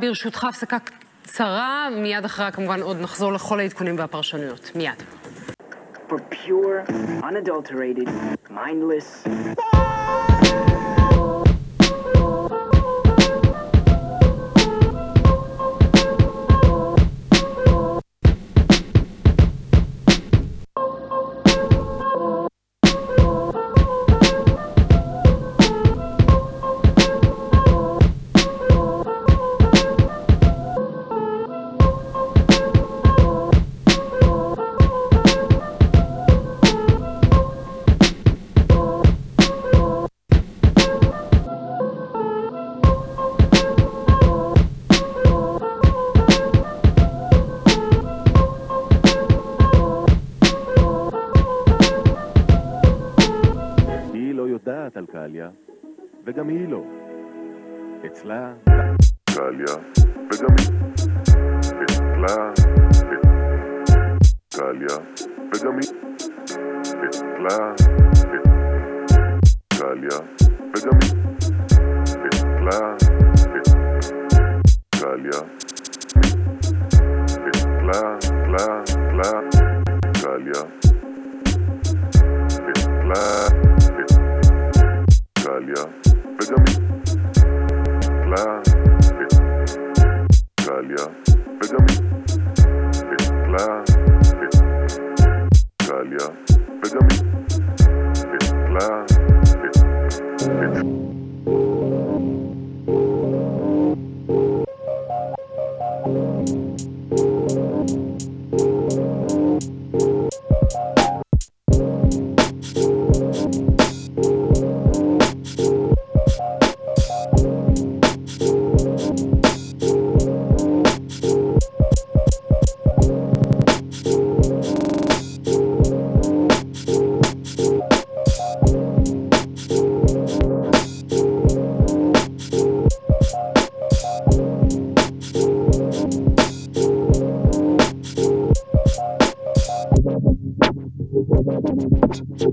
ברשותך הפסקה קצרה, מיד אחריה כמובן עוד נחזור לכל העדכונים והפרשנויות. מיד. For pure, unadulterated, mindless. יודעת על קליה, וגם היא לא. אצלה... קליה, וגם היא. אצלה... קליה, וגם היא. אצלה... קליה, וגם היא. אצלה... קליה. אצלה... קלה... קלה... קליה. Italia, Benjamin. Claire, Italia, Benjamin. Claire, Italia,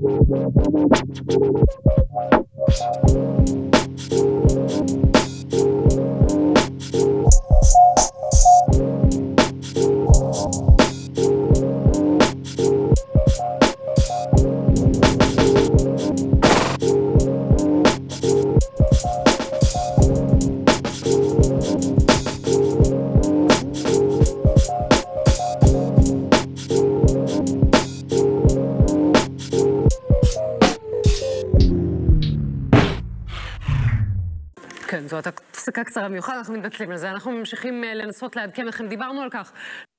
thank you כן, זאת הפסקה קצרה במיוחד, אנחנו מתנצלים על זה. אנחנו ממשיכים אה, לנסות לעדכן לכם, דיברנו על כך